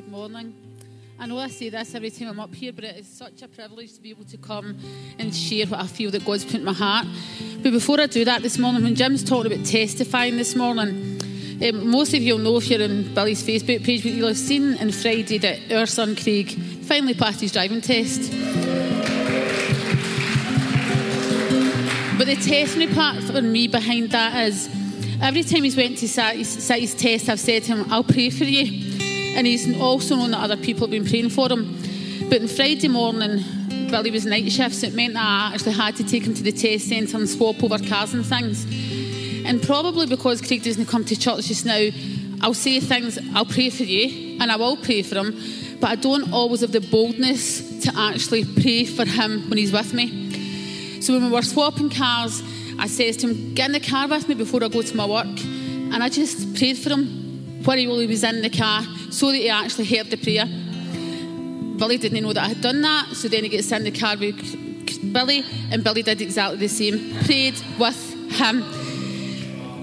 Good morning. I know I say this every time I'm up here, but it is such a privilege to be able to come and share what I feel that God's put in my heart. But before I do that this morning, when Jim's talking about testifying this morning, um, most of you will know if you're on Billy's Facebook page, but you'll have seen on Friday that our son Craig finally passed his driving test. But the testimony part for me behind that is every time he's went to sit his test, I've said to him, I'll pray for you. And he's also known that other people have been praying for him. But on Friday morning, while he was night shifts. It meant that I actually had to take him to the test centre and swap over cars and things. And probably because Craig doesn't come to church just now, I'll say things, I'll pray for you, and I will pray for him, but I don't always have the boldness to actually pray for him when he's with me. So when we were swapping cars, I says to him, Get in the car with me before I go to my work. And I just prayed for him while he was in the car so that he actually heard the prayer. Billy didn't know that I had done that, so then he gets in the car with Billy, and Billy did exactly the same. Prayed with him.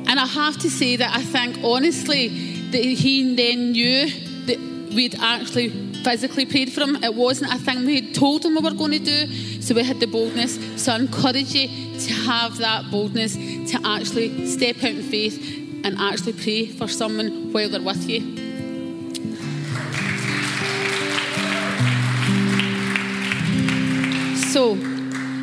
And I have to say that I think honestly that he then knew that we'd actually physically prayed for him. It wasn't a thing we had told him we were going to do, so we had the boldness. So I encourage you to have that boldness to actually step out in faith and actually pray for someone they're with. So,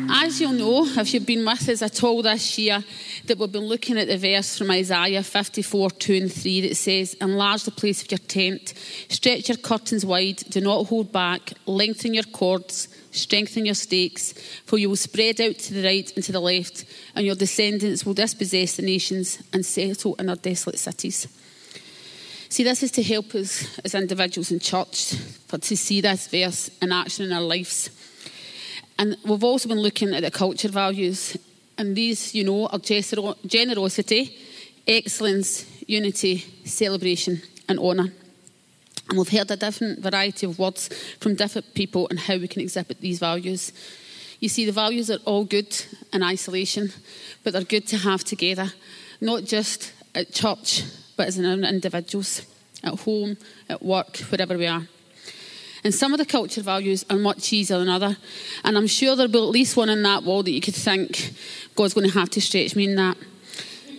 as you'll know, if you've been with us at all this year, that we've been looking at the verse from Isaiah 54 2 and 3 that says, Enlarge the place of your tent, stretch your curtains wide, do not hold back, lengthen your cords, strengthen your stakes, for you will spread out to the right and to the left, and your descendants will dispossess the nations and settle in their desolate cities. See, this is to help us as individuals in church, but to see this verse in action in our lives. And we've also been looking at the culture values, and these, you know, are generosity, excellence, unity, celebration, and honour. And we've heard a different variety of words from different people and how we can exhibit these values. You see, the values are all good in isolation, but they're good to have together, not just at church, but as individuals, at home, at work, wherever we are. And some of the culture values are much easier than other. And I'm sure there'll be at least one in that wall that you could think, God's going to have to stretch me in that.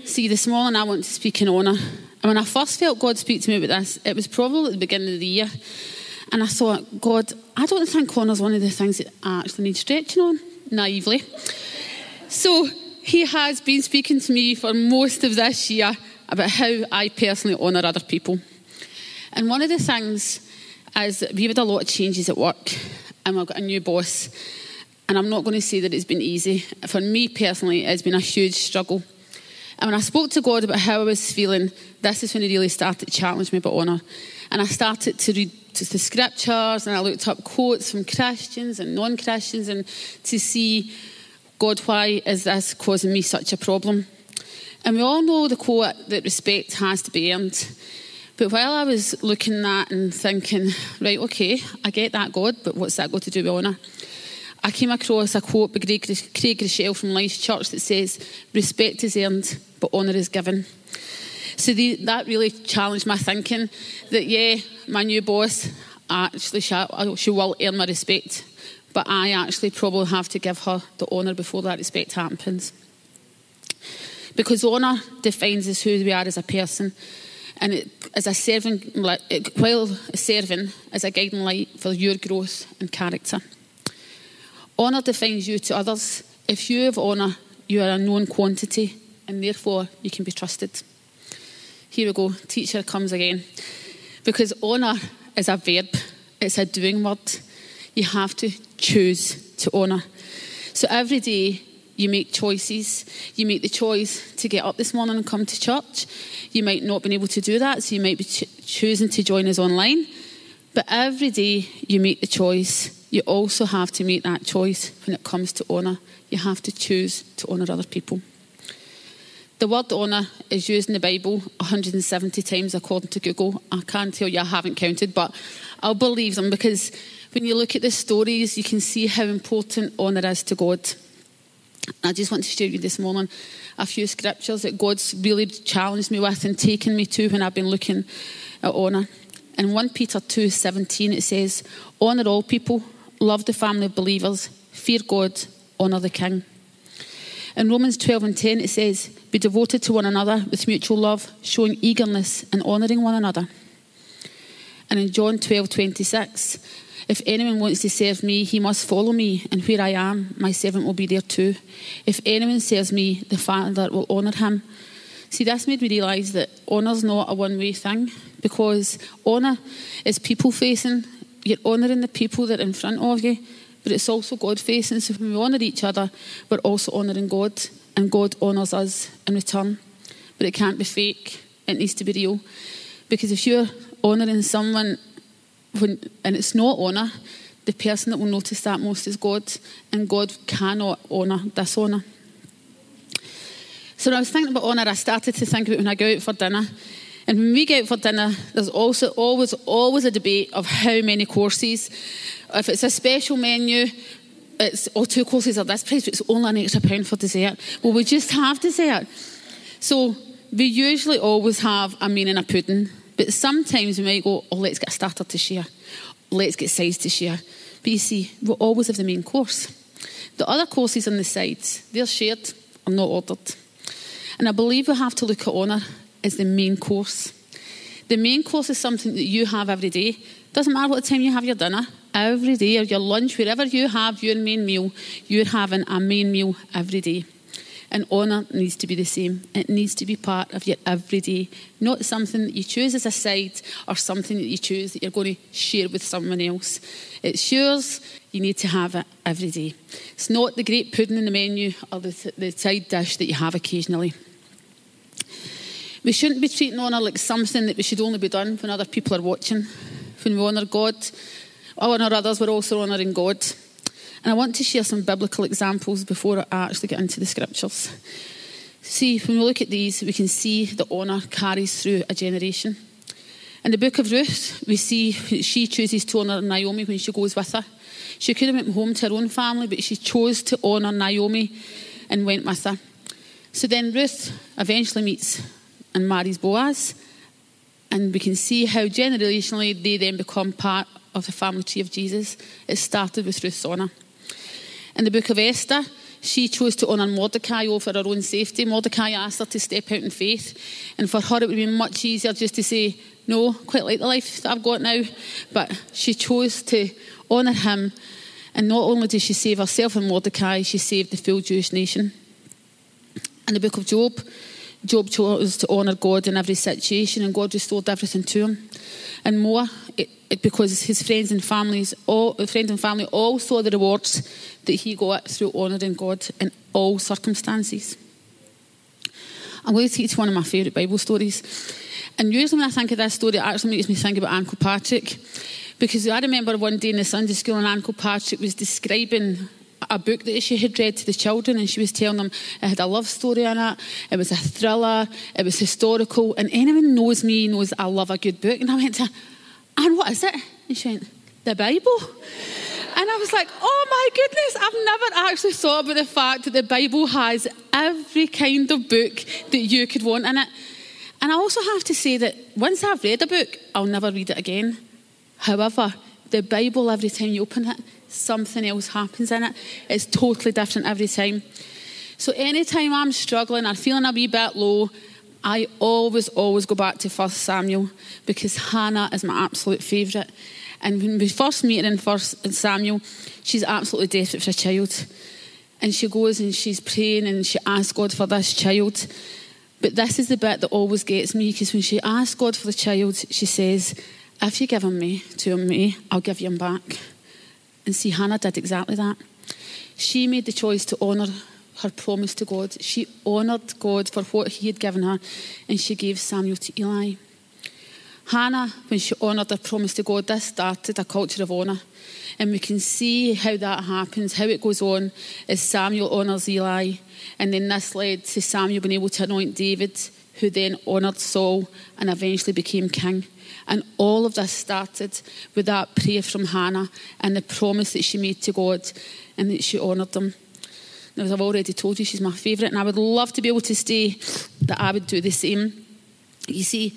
See, this morning I want to speak in honour. And when I first felt God speak to me about this, it was probably at the beginning of the year. And I thought, God, I don't think honour's one of the things that I actually need stretching on, naively. So he has been speaking to me for most of this year about how I personally honour other people. And one of the things is we've had a lot of changes at work and we've got a new boss. And I'm not going to say that it's been easy. For me personally, it's been a huge struggle. And when I spoke to God about how I was feeling, this is when He really started to challenge me about honour. And I started to read the scriptures and I looked up quotes from Christians and non Christians and to see, God, why is this causing me such a problem? And we all know the quote that respect has to be earned. But while I was looking at and thinking, right, okay, I get that, God, but what's that got to do with honour? I came across a quote by Craig, Groeschel from Life's Church that says, Respect is earned, but honour is given. So the, that really challenged my thinking that, yeah, my new boss, actually, she, she will earn my respect, but I actually probably have to give her the honour before that respect happens. Because honour defines us who we are as a person and it, as a serving, while serving as a guiding light for your growth and character. Honour defines you to others. If you have honour, you are a known quantity, and therefore you can be trusted. Here we go, teacher comes again. Because honour is a verb, it's a doing word. You have to choose to honour. So every day you make choices. You make the choice to get up this morning and come to church. You might not be able to do that, so you might be ch- choosing to join us online. But every day you make the choice, you also have to make that choice when it comes to honour. You have to choose to honour other people. The word honour is used in the Bible 170 times according to Google. I can't tell you I haven't counted, but I'll believe them because when you look at the stories, you can see how important honour is to God. I just want to share with you this morning a few scriptures that God's really challenged me with and taken me to when I've been looking at honour. In 1 Peter 2:17 it says, "Honor all people, love the family of believers, fear God, honor the king." In Romans 12 and 10 it says, "Be devoted to one another with mutual love, showing eagerness and honoring one another." And in John 12:26, if anyone wants to serve me, he must follow me, and where I am, my servant will be there too. If anyone serves me, the Father will honour him. See, this made me realise that honour's not a one way thing because honour is people facing. You're honouring the people that are in front of you, but it's also God facing. So when we honour each other, we're also honouring God, and God honours us in return. But it can't be fake, it needs to be real. Because if you're honouring someone and it's not honour, the person that will notice that most is God, and God cannot honour dishonour. So when I was thinking about honour, I started to think about when I go out for dinner. And when we go out for dinner, there's also always always a debate of how many courses. If it's a special menu, it's oh two courses at this price, but it's only an extra pound for dessert. Well, we just have dessert. So we usually always have a main and a pudding. But sometimes we might go, oh, let's get a starter to share. Let's get sides to share. But you see, we always have the main course. The other courses on the sides, they're shared or not ordered. And I believe we have to look at honour as the main course. The main course is something that you have every day. Doesn't matter what time you have your dinner, every day, or your lunch, wherever you have your main meal, you're having a main meal every day. And honour needs to be the same. It needs to be part of your everyday, not something that you choose as a side or something that you choose that you're going to share with someone else. It's yours, you need to have it every day. It's not the great pudding in the menu or the, the side dish that you have occasionally. We shouldn't be treating honour like something that we should only be done when other people are watching. When we honour God, honour others, we're also honouring God. And I want to share some biblical examples before I actually get into the scriptures. See, when we look at these, we can see the honour carries through a generation. In the book of Ruth, we see she chooses to honour Naomi when she goes with her. She could have went home to her own family, but she chose to honour Naomi and went with her. So then Ruth eventually meets and marries Boaz. And we can see how generationally they then become part of the family tree of Jesus. It started with Ruth's honour. In the book of Esther, she chose to honour Mordecai over her own safety. Mordecai asked her to step out in faith. And for her, it would be much easier just to say, No, quite like the life that I've got now. But she chose to honour him. And not only did she save herself and Mordecai, she saved the full Jewish nation. In the book of Job, Job chose to honour God in every situation, and God restored everything to him. And more, it, it, because his friends and families, all friends and family, all saw the rewards that he got through honouring God in all circumstances. I'm going to to one of my favourite Bible stories. And usually when I think of this story, it actually makes me think about Uncle Patrick. Because I remember one day in the Sunday school, and Uncle Patrick was describing a book that she had read to the children, and she was telling them it had a love story in it, it was a thriller, it was historical, and anyone knows me knows I love a good book. And I went to, and what is it? And she went, the Bible. And I was like, oh my goodness, I've never actually thought about the fact that the Bible has every kind of book that you could want in it. And I also have to say that once I've read a book, I'll never read it again. However, the Bible, every time you open it, something else happens in it. It's totally different every time. So anytime I'm struggling or feeling a wee bit low, I always, always go back to First Samuel because Hannah is my absolute favourite. And when we first meet her in First Samuel, she's absolutely desperate for a child. And she goes and she's praying and she asks God for this child. But this is the bit that always gets me because when she asks God for the child, she says, If you give him me to me, I'll give you him back. And see, Hannah did exactly that. She made the choice to honour her promise to God. She honoured God for what He had given her, and she gave Samuel to Eli. Hannah, when she honoured her promise to God, this started a culture of honour. And we can see how that happens, how it goes on as Samuel honours Eli. And then this led to Samuel being able to anoint David, who then honoured Saul and eventually became king. And all of this started with that prayer from Hannah and the promise that she made to God and that she honoured them. Now, as I've already told you, she's my favourite, and I would love to be able to say that I would do the same. You see,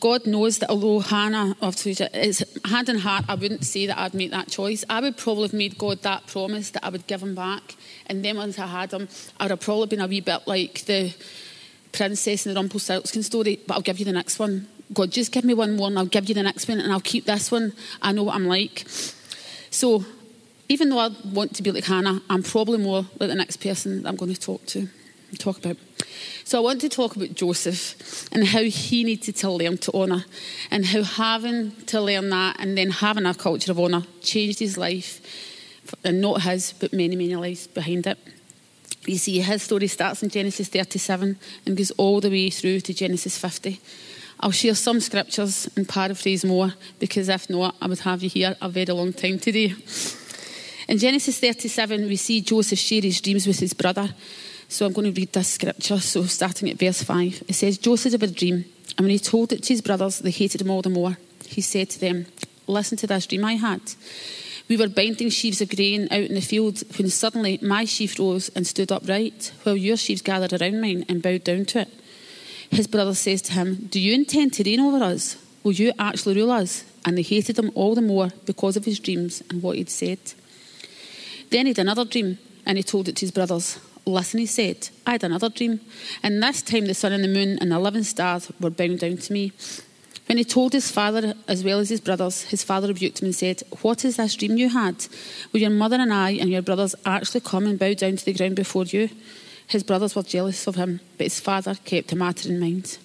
God knows that although Hannah, it's hand in heart, I wouldn't say that I'd make that choice. I would probably have made God that promise that I would give him back. And then once I had him, I would have probably been a wee bit like the princess in the Rumpelstiltskin story, but I'll give you the next one. God, just give me one more and I'll give you the next one and I'll keep this one. I know what I'm like. So even though I want to be like Hannah, I'm probably more like the next person I'm going to talk to, talk about. So I want to talk about Joseph and how he needed to learn to honour and how having to learn that and then having a culture of honour changed his life and not his, but many, many lives behind it. You see, his story starts in Genesis 37 and goes all the way through to Genesis 50. I'll share some scriptures and paraphrase more because if not, I would have you here a very long time today. In Genesis 37, we see Joseph share his dreams with his brother. So I'm going to read this scripture. So starting at verse 5, it says, Joseph had a dream, and when he told it to his brothers, they hated him all the more. He said to them, Listen to this dream I had. We were binding sheaves of grain out in the field when suddenly my sheaf rose and stood upright, while your sheaves gathered around mine and bowed down to it. His brother says to him, Do you intend to reign over us? Will you actually rule us? And they hated him all the more because of his dreams and what he'd said. Then he had another dream, and he told it to his brothers. Listen, he said, I had another dream, and this time the sun and the moon and the eleven stars were bowing down to me. When he told his father as well as his brothers, his father rebuked him and said, What is this dream you had? Will your mother and I and your brothers actually come and bow down to the ground before you? His brothers were jealous of him, but his father kept the matter in mind.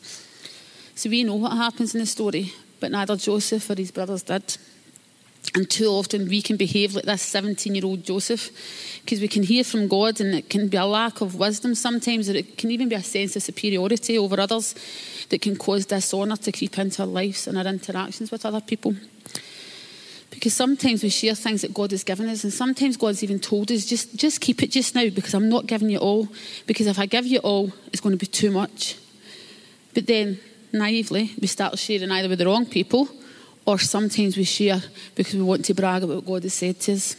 So we know what happens in the story, but neither Joseph or his brothers did. And too often we can behave like this 17 year old Joseph because we can hear from God and it can be a lack of wisdom sometimes, or it can even be a sense of superiority over others that can cause dishonour to creep into our lives and our interactions with other people. Because sometimes we share things that God has given us, and sometimes God's even told us, just, just keep it just now because I'm not giving you all. Because if I give you all, it's going to be too much. But then, naively, we start sharing either with the wrong people or sometimes we share because we want to brag about what God has said to us.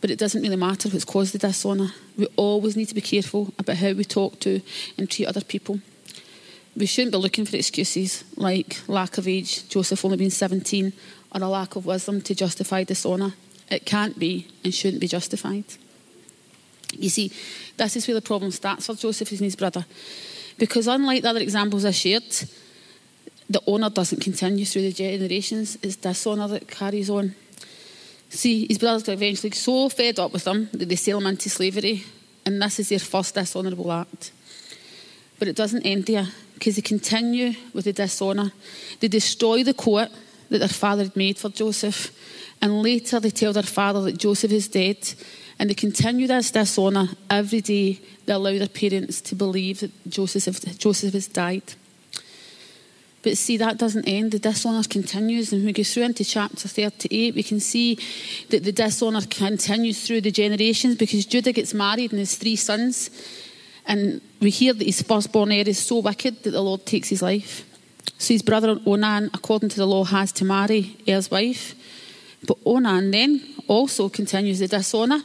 But it doesn't really matter what's caused the dishonour. We always need to be careful about how we talk to and treat other people. We shouldn't be looking for excuses like lack of age, Joseph only being 17, or a lack of wisdom to justify dishonour. It can't be and shouldn't be justified. You see, this is where the problem starts for Joseph and his brother. Because unlike the other examples I shared, the honour doesn't continue through the generations, it's dishonour that carries on. See, his brothers got eventually so fed up with him that they sell him into slavery, and this is their first dishonourable act. But it doesn't end there, because they continue with the dishonour. They destroy the court that their father had made for Joseph, and later they tell their father that Joseph is dead, and they continue this dishonour every day. They allow their parents to believe that Joseph, Joseph has died. But see, that doesn't end. The dishonour continues. And when we go through into chapter 38, we can see that the dishonour continues through the generations because Judah gets married and has three sons. And we hear that his firstborn heir is so wicked that the Lord takes his life. So his brother Onan, according to the law, has to marry Er's wife. But Onan then also continues the dishonour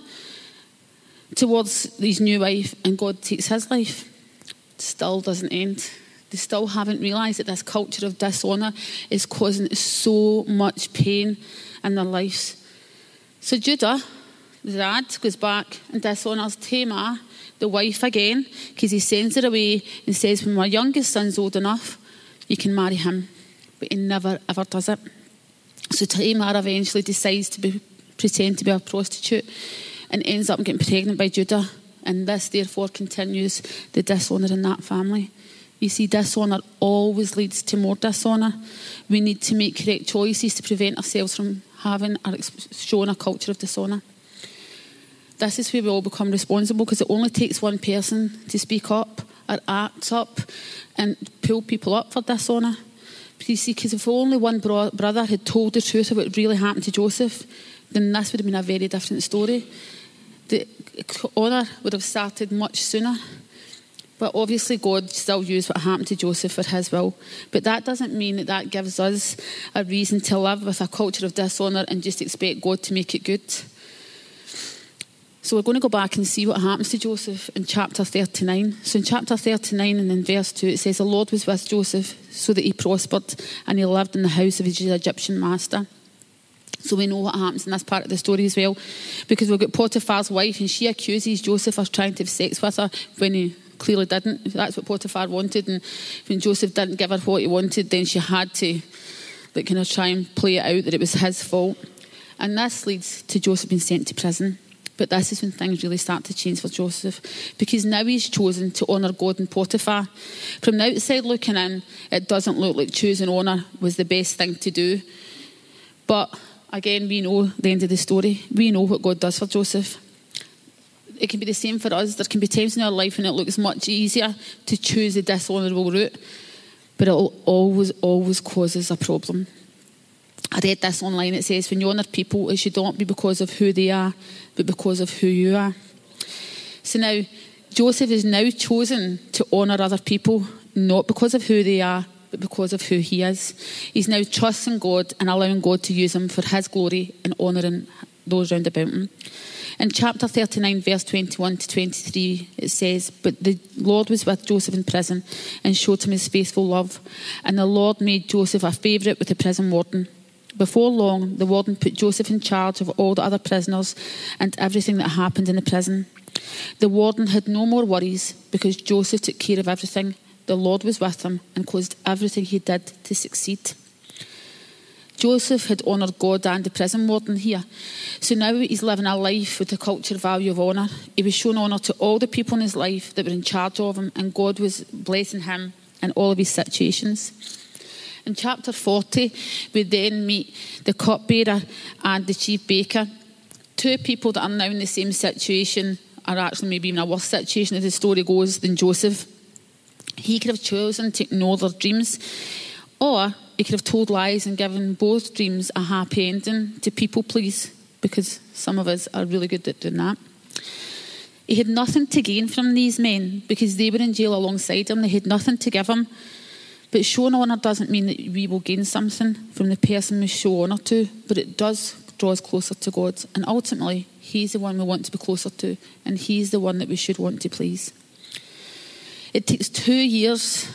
towards his new wife, and God takes his life. Still doesn't end. They still haven't realised that this culture of dishonour is causing so much pain in their lives. So Judah, the dad, goes back and dishonours Tamar, ah, the wife, again, because he sends her away and says, When my youngest son's old enough, you can marry him. But he never, ever does it. So Tamar eventually decides to be, pretend to be a prostitute and ends up getting pregnant by Judah. And this, therefore, continues the dishonour in that family. You see, dishonour always leads to more dishonour. We need to make correct choices to prevent ourselves from having or showing a culture of dishonour. This is where we all become responsible because it only takes one person to speak up or act up and pull people up for dishonour. You see, because if only one bro- brother had told the truth of what really happened to Joseph, then this would have been a very different story. The honour would have started much sooner. But obviously, God still used what happened to Joseph for his will. But that doesn't mean that that gives us a reason to live with a culture of dishonour and just expect God to make it good. So we're going to go back and see what happens to Joseph in chapter 39. So in chapter 39 and in verse 2, it says, The Lord was with Joseph so that he prospered and he lived in the house of his Egyptian master. So we know what happens in this part of the story as well. Because we've got Potiphar's wife and she accuses Joseph of trying to have sex with her when he clearly didn't. That's what Potiphar wanted. And when Joseph didn't give her what he wanted, then she had to like, kind of try and play it out that it was his fault. And this leads to Joseph being sent to prison. But this is when things really start to change for Joseph because now he's chosen to honour God and Potiphar. From the outside looking in, it doesn't look like choosing honour was the best thing to do. But again, we know the end of the story. We know what God does for Joseph. It can be the same for us. There can be times in our life when it looks much easier to choose the dishonourable route, but it always, always causes a problem. I read this online. It says, when you honour people, it should not be because of who they are, but because of who you are. So now, Joseph is now chosen to honour other people, not because of who they are, but because of who he is. He's now trusting God and allowing God to use him for his glory and honouring those round about him. In chapter 39, verse 21 to 23, it says, But the Lord was with Joseph in prison and showed him his faithful love. And the Lord made Joseph a favourite with the prison warden. Before long, the warden put Joseph in charge of all the other prisoners and everything that happened in the prison. The warden had no more worries because Joseph took care of everything. The Lord was with him and caused everything he did to succeed. Joseph had honoured God and the prison warden here. So now he's living a life with the culture value of honour. He was shown honour to all the people in his life that were in charge of him, and God was blessing him in all of his situations. In chapter 40, we then meet the cupbearer and the chief baker. Two people that are now in the same situation are actually maybe in a worse situation as the story goes than Joseph. He could have chosen to ignore their dreams, or he could have told lies and given both dreams a happy ending to people please, because some of us are really good at doing that. He had nothing to gain from these men because they were in jail alongside him. They had nothing to give him. But showing honour doesn't mean that we will gain something from the person we show honour to, but it does draw us closer to God. And ultimately, He's the one we want to be closer to, and He's the one that we should want to please. It takes two years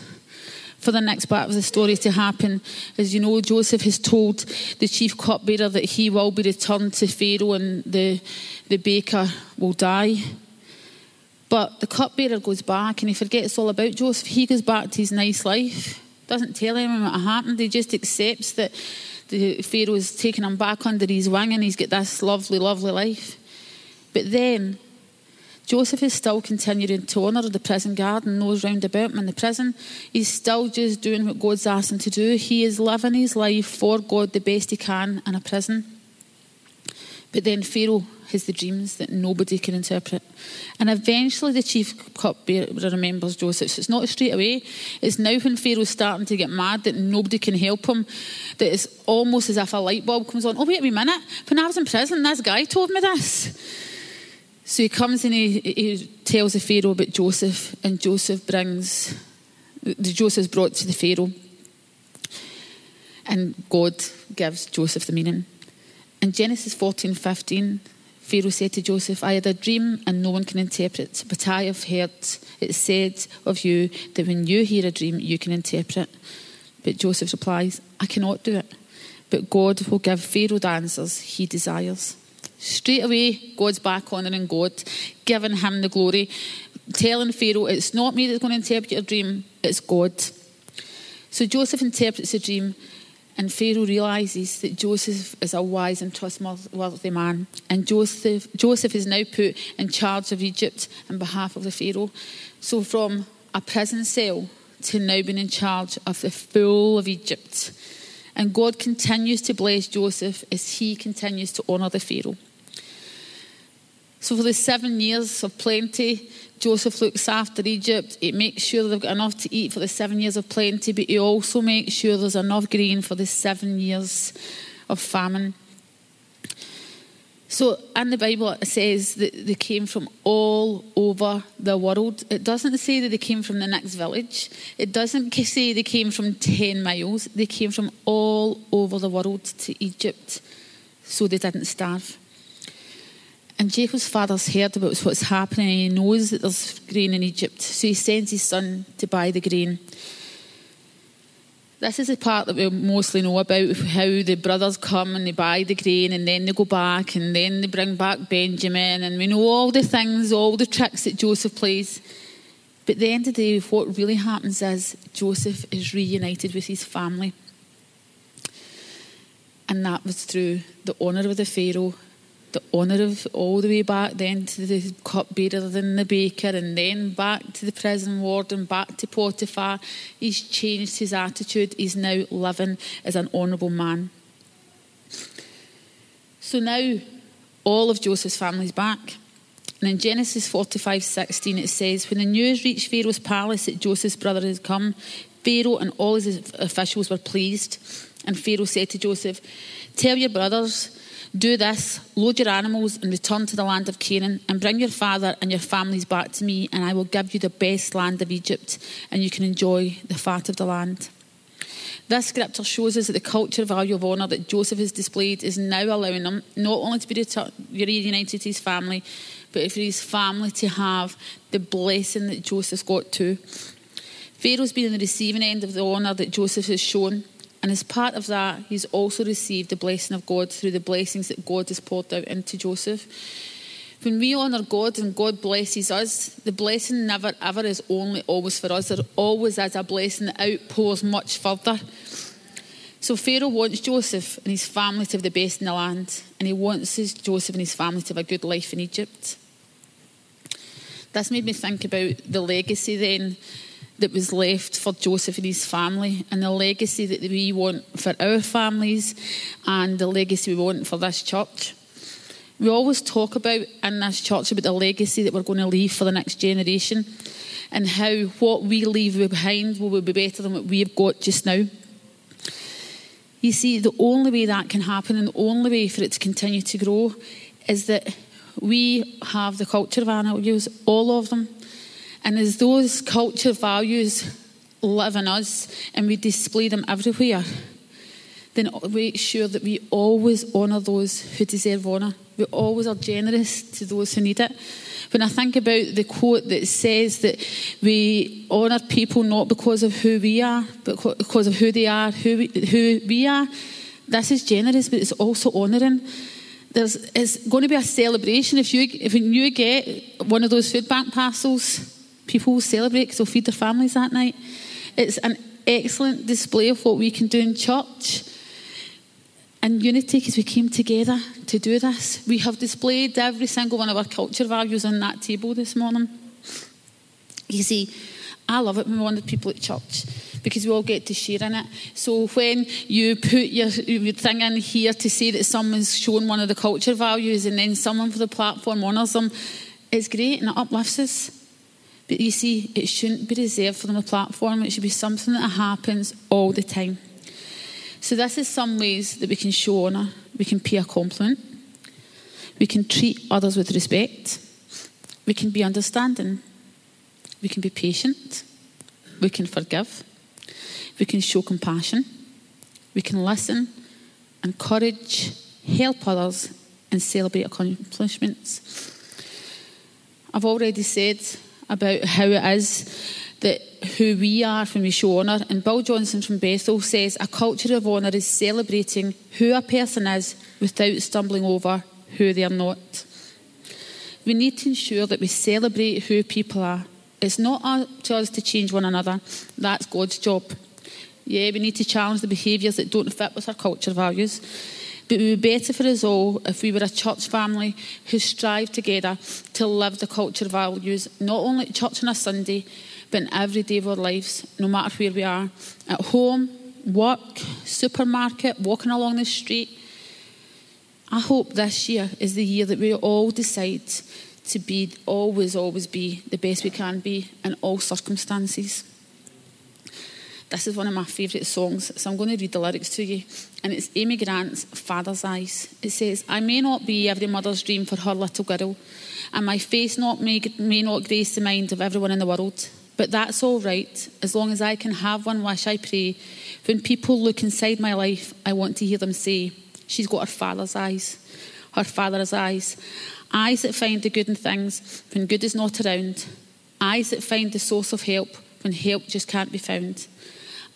for the next part of the story to happen. As you know, Joseph has told the chief cupbearer that he will be returned to Pharaoh and the, the baker will die. But the cupbearer goes back and he forgets all about Joseph. He goes back to his nice life doesn't tell anyone what happened. He just accepts that the Pharaoh is taking him back under his wing and he's got this lovely, lovely life. But then Joseph is still continuing to honour the prison guard and those round about him in the prison. He's still just doing what God's asked him to do. He is living his life for God the best he can in a prison. But then Pharaoh has the dreams that nobody can interpret. And eventually the chief cupbearer remembers Joseph. So it's not straight away. It's now when Pharaoh's starting to get mad that nobody can help him, that it's almost as if a light bulb comes on. Oh, wait a minute. When I was in prison, this guy told me this. So he comes and he, he tells the Pharaoh about Joseph, and Joseph brings, the Joseph's brought to the Pharaoh. And God gives Joseph the meaning. In Genesis 14 15, Pharaoh said to Joseph, I had a dream and no one can interpret, but I have heard it said of you that when you hear a dream, you can interpret. But Joseph replies, I cannot do it, but God will give Pharaoh the answers he desires. Straight away, God's back honouring God, giving him the glory, telling Pharaoh, It's not me that's going to interpret your dream, it's God. So Joseph interprets the dream and Pharaoh realizes that Joseph is a wise and trustworthy man. And Joseph, Joseph is now put in charge of Egypt on behalf of the Pharaoh. So, from a prison cell to now being in charge of the full of Egypt. And God continues to bless Joseph as he continues to honour the Pharaoh. So, for the seven years of plenty, Joseph looks after Egypt. He makes sure they've got enough to eat for the seven years of plenty, but he also makes sure there's enough grain for the seven years of famine. So, in the Bible, it says that they came from all over the world. It doesn't say that they came from the next village. It doesn't say they came from 10 miles. They came from all over the world to Egypt so they didn't starve. And Jacob's father's heard about what's happening he knows that there's grain in Egypt. So he sends his son to buy the grain. This is the part that we mostly know about how the brothers come and they buy the grain and then they go back and then they bring back Benjamin. And we know all the things, all the tricks that Joseph plays. But at the end of the day, what really happens is Joseph is reunited with his family. And that was through the honour of the Pharaoh, the honour of all the way back then to the cupbearer and the baker, and then back to the prison warden, back to Potiphar. He's changed his attitude. He's now living as an honourable man. So now all of Joseph's family's back. And in Genesis 45 16, it says, When the news reached Pharaoh's palace that Joseph's brother had come, Pharaoh and all his officials were pleased. And Pharaoh said to Joseph, Tell your brothers, do this, load your animals and return to the land of Canaan, and bring your father and your families back to me, and I will give you the best land of Egypt, and you can enjoy the fat of the land. This scripture shows us that the culture value of honour that Joseph has displayed is now allowing him not only to be reunited to his family, but for his family to have the blessing that Joseph's got too. Pharaoh's been on the receiving end of the honour that Joseph has shown, and as part of that, he's also received the blessing of God through the blessings that God has poured out into Joseph. When we honour God and God blesses us, the blessing never ever is only always for us. There always is a blessing that outpours much further. So Pharaoh wants Joseph and his family to have the best in the land, and he wants his Joseph and his family to have a good life in Egypt. This made me think about the legacy then that was left for Joseph and his family, and the legacy that we want for our families, and the legacy we want for this church. We always talk about in this church about the legacy that we're going to leave for the next generation, and how what we leave behind will be better than what we've got just now. You see, the only way that can happen, and the only way for it to continue to grow, is that we have the culture of our values, all of them, and as those culture values live in us and we display them everywhere, then make sure that we always honour those who deserve honour. We always are generous to those who need it. When I think about the quote that says that we honour people not because of who we are, but because of who they are, who we, who we are, this is generous, but it's also honouring. There's, it's going to be a celebration if you if you get one of those food bank parcels people celebrate because they'll feed their families that night. It's an excellent display of what we can do in church and unity because we came together to do this. We have displayed every single one of our culture values on that table this morning. You see, I love it when we want the people at church because we all get to share in it. So when you put your, your thing in here to say that someone's shown one of the culture values and then someone for the platform honours them, it's great and it uplifts us. But you see, it shouldn't be reserved for the platform. It should be something that happens all the time. So this is some ways that we can show honour. We can pay a compliment. We can treat others with respect. We can be understanding. We can be patient. We can forgive. We can show compassion. We can listen, encourage, help others, and celebrate accomplishments. I've already said about how it is that who we are when we show honour. And Bill Johnson from Bethel says a culture of honour is celebrating who a person is without stumbling over who they are not. We need to ensure that we celebrate who people are. It's not up to us to change one another, that's God's job. Yeah, we need to challenge the behaviours that don't fit with our culture values. But it would be better for us all if we were a church family who strive together to live the culture values, not only at church on a Sunday, but in every day of our lives, no matter where we are at home, work, supermarket, walking along the street. I hope this year is the year that we all decide to be always, always be the best we can be in all circumstances. This is one of my favourite songs, so I'm going to read the lyrics to you. And it's Amy Grant's Father's Eyes. It says, I may not be every mother's dream for her little girl, and my face not may, may not grace the mind of everyone in the world. But that's all right, as long as I can have one wish, I pray. When people look inside my life, I want to hear them say, She's got her father's eyes. her father's eyes. Eyes that find the good in things when good is not around. Eyes that find the source of help when help just can't be found.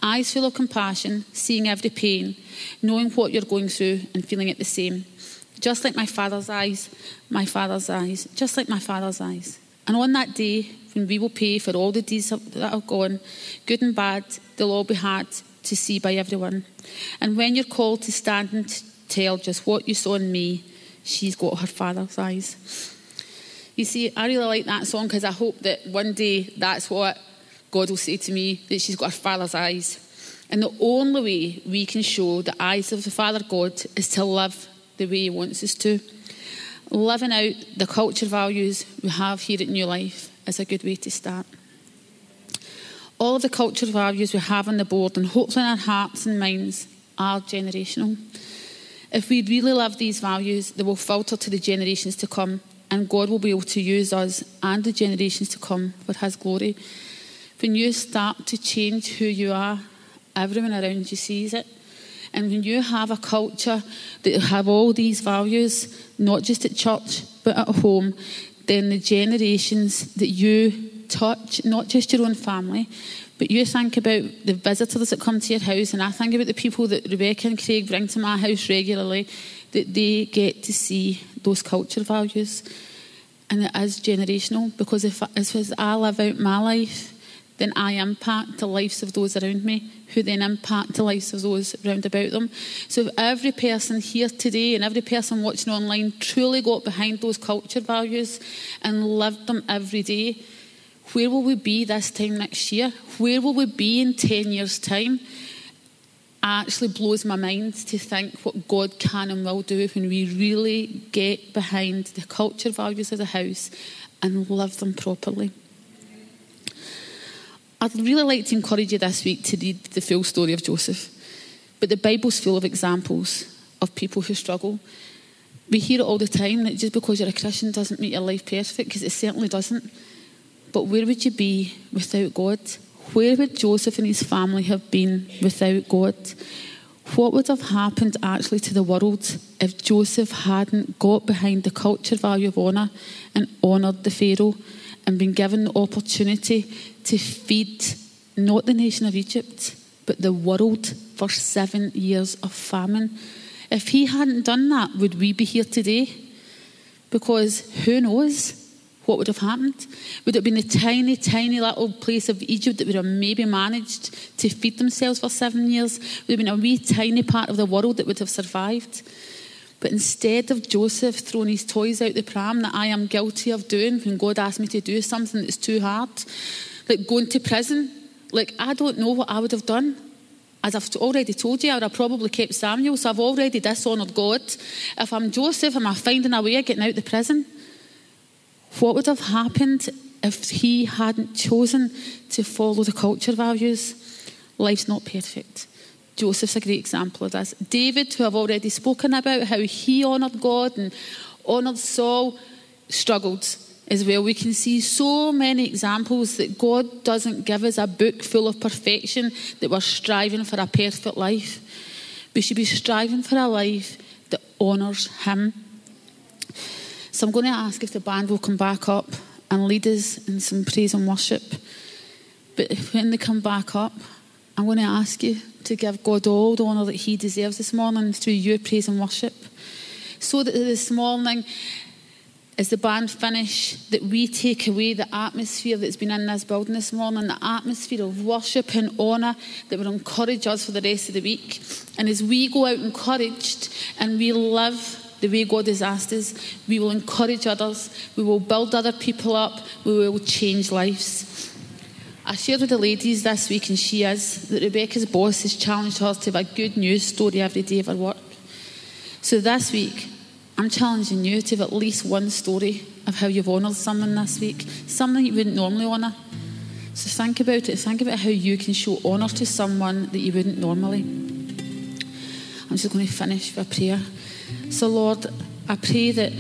Eyes full of compassion, seeing every pain, knowing what you're going through and feeling it the same. Just like my father's eyes, my father's eyes, just like my father's eyes. And on that day, when we will pay for all the deeds that have gone, good and bad, they'll all be hard to see by everyone. And when you're called to stand and tell just what you saw in me, she's got her father's eyes. You see, I really like that song because I hope that one day that's what God will say to me, that she's got her father's eyes. And the only way we can show the eyes of the Father God is to live the way He wants us to. Living out the culture values we have here at New Life is a good way to start. All of the culture values we have on the board and hopefully in our hearts and minds are generational. If we really love these values, they will filter to the generations to come, and God will be able to use us and the generations to come for His glory. When you start to change who you are, everyone around you sees it. And when you have a culture that have all these values, not just at church, but at home, then the generations that you touch, not just your own family, but you think about the visitors that come to your house, and I think about the people that Rebecca and Craig bring to my house regularly, that they get to see those culture values. And it is generational because if, if I live out my life, then I impact the lives of those around me, who then impact the lives of those round about them. So if every person here today and every person watching online truly got behind those culture values and lived them every day, where will we be this time next year? Where will we be in 10 years' time? Actually blows my mind to think what God can and will do when we really get behind the culture values of the house and live them properly. I'd really like to encourage you this week to read the full story of Joseph. But the Bible's full of examples of people who struggle. We hear it all the time that just because you're a Christian doesn't make your life perfect, because it certainly doesn't. But where would you be without God? Where would Joseph and his family have been without God? What would have happened actually to the world if Joseph hadn't got behind the culture value of honour and honoured the Pharaoh and been given the opportunity to feed not the nation of Egypt, but the world for seven years of famine? If he hadn't done that, would we be here today? Because who knows? what would have happened? Would it have been a tiny, tiny little place of Egypt that would have maybe managed to feed themselves for seven years? Would it have been a wee tiny part of the world that would have survived? But instead of Joseph throwing his toys out the pram that I am guilty of doing when God asked me to do something that's too hard, like going to prison, like I don't know what I would have done. As I've already told you, I would have probably kept Samuel, so I've already dishonoured God. If I'm Joseph, am I finding a way of getting out of the prison? What would have happened if he hadn't chosen to follow the culture values? Life's not perfect. Joseph's a great example of this. David, who I've already spoken about, how he honoured God and honoured Saul, struggled as well. We can see so many examples that God doesn't give us a book full of perfection, that we're striving for a perfect life. We should be striving for a life that honours Him so I'm going to ask if the band will come back up and lead us in some praise and worship. But when they come back up, I'm going to ask you to give God all the honour that He deserves this morning through your praise and worship. So that this morning, as the band finish, that we take away the atmosphere that's been in this building this morning, the atmosphere of worship and honour that will encourage us for the rest of the week. And as we go out encouraged and we live the way God has asked us. We will encourage others. We will build other people up. We will change lives. I shared with the ladies this week, and she is, that Rebecca's boss has challenged her to have a good news story every day of her work. So this week, I'm challenging you to have at least one story of how you've honoured someone this week, something you wouldn't normally honour. So think about it. Think about how you can show honour to someone that you wouldn't normally. I'm just going to finish with a prayer. So, Lord, I pray that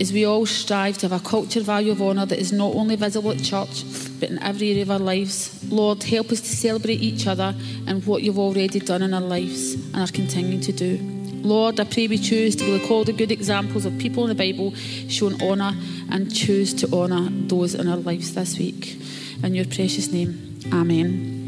as we all strive to have a culture value of honour that is not only visible at church, but in every area of our lives, Lord, help us to celebrate each other and what you've already done in our lives and are continuing to do. Lord, I pray we choose to look all the good examples of people in the Bible showing honour and choose to honour those in our lives this week. In your precious name, Amen.